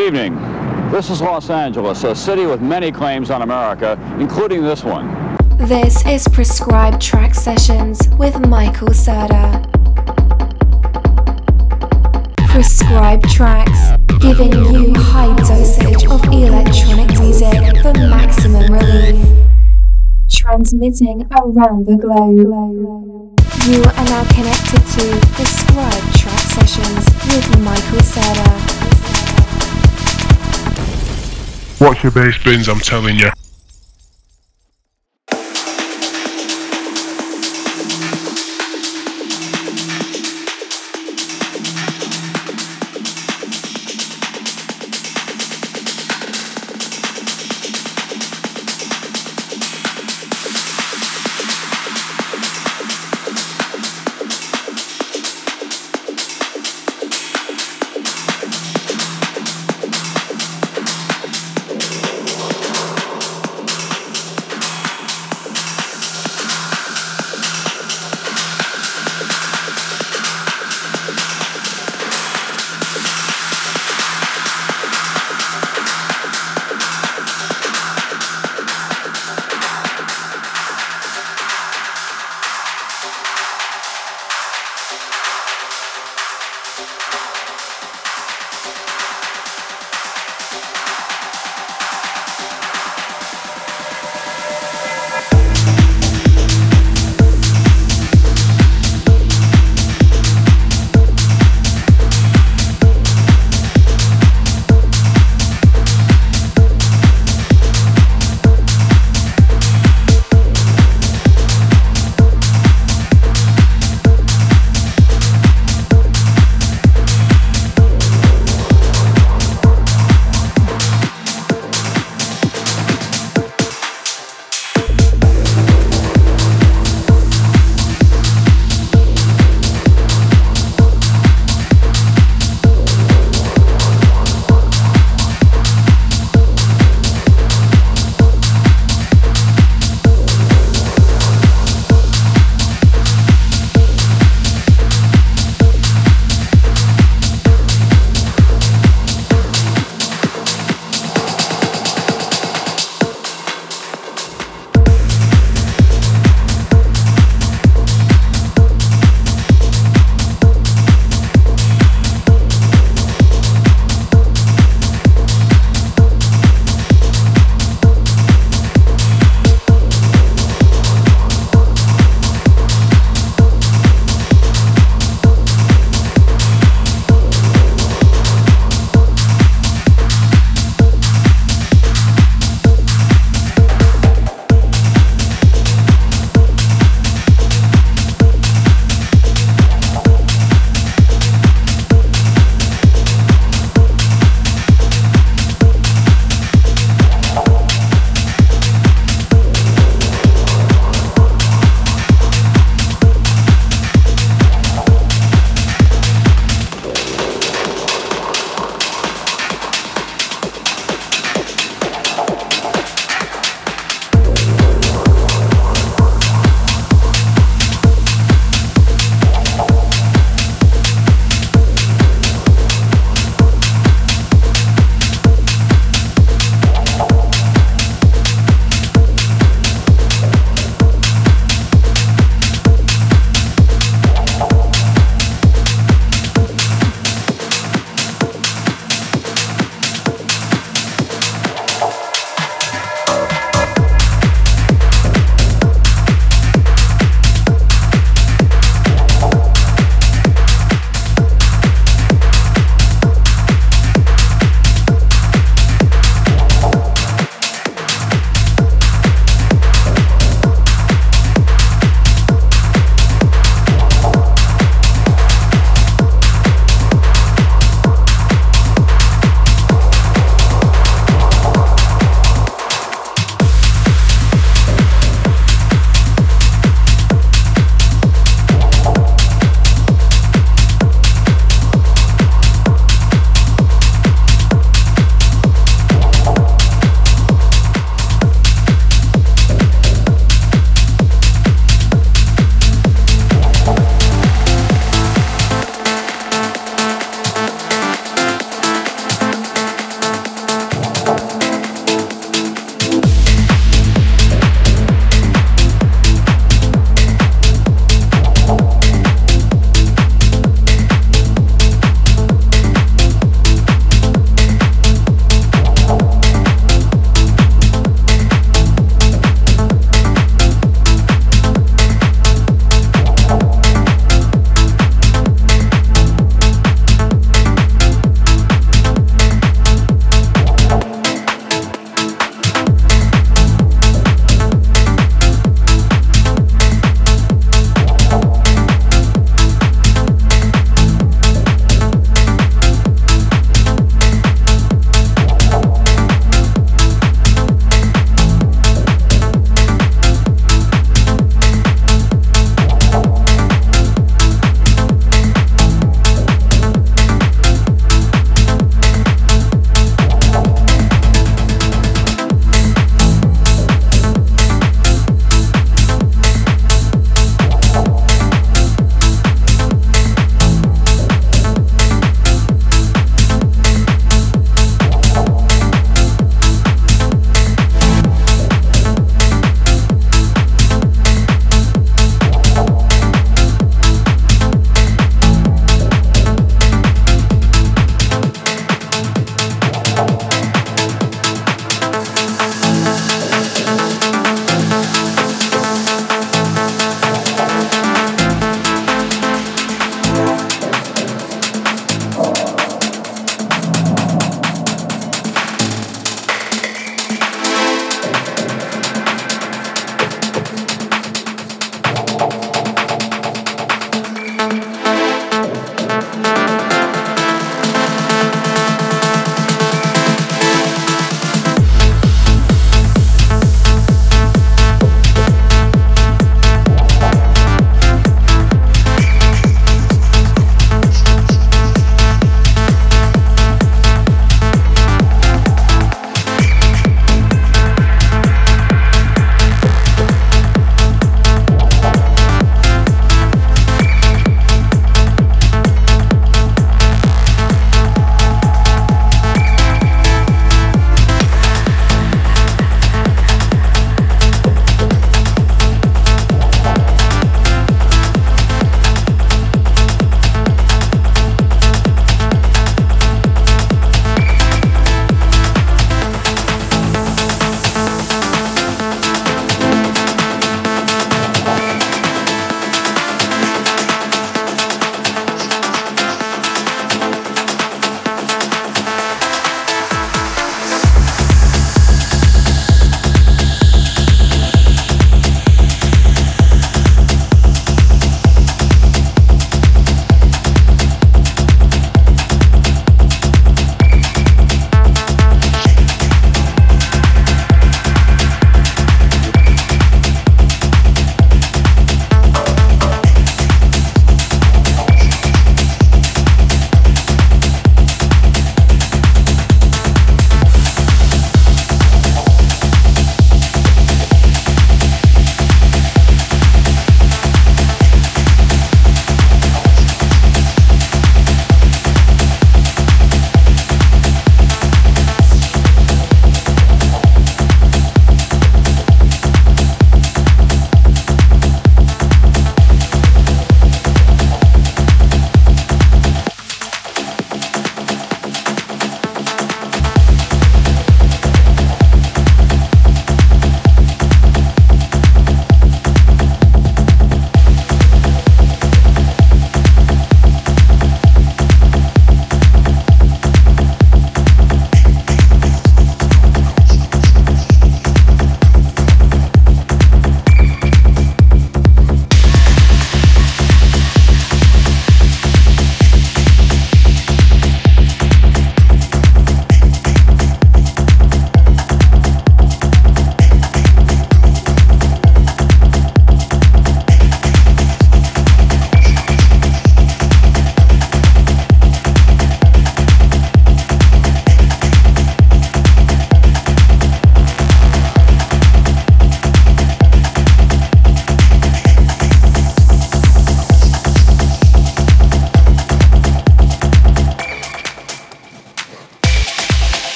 Good evening. This is Los Angeles, a city with many claims on America, including this one. This is Prescribed Track Sessions with Michael Serda. Prescribed tracks, giving you high dosage of electronic music for maximum relief. Transmitting around the globe. You are now connected to Prescribed Track Sessions with Michael Serda. Watch your bass bins, I'm telling you.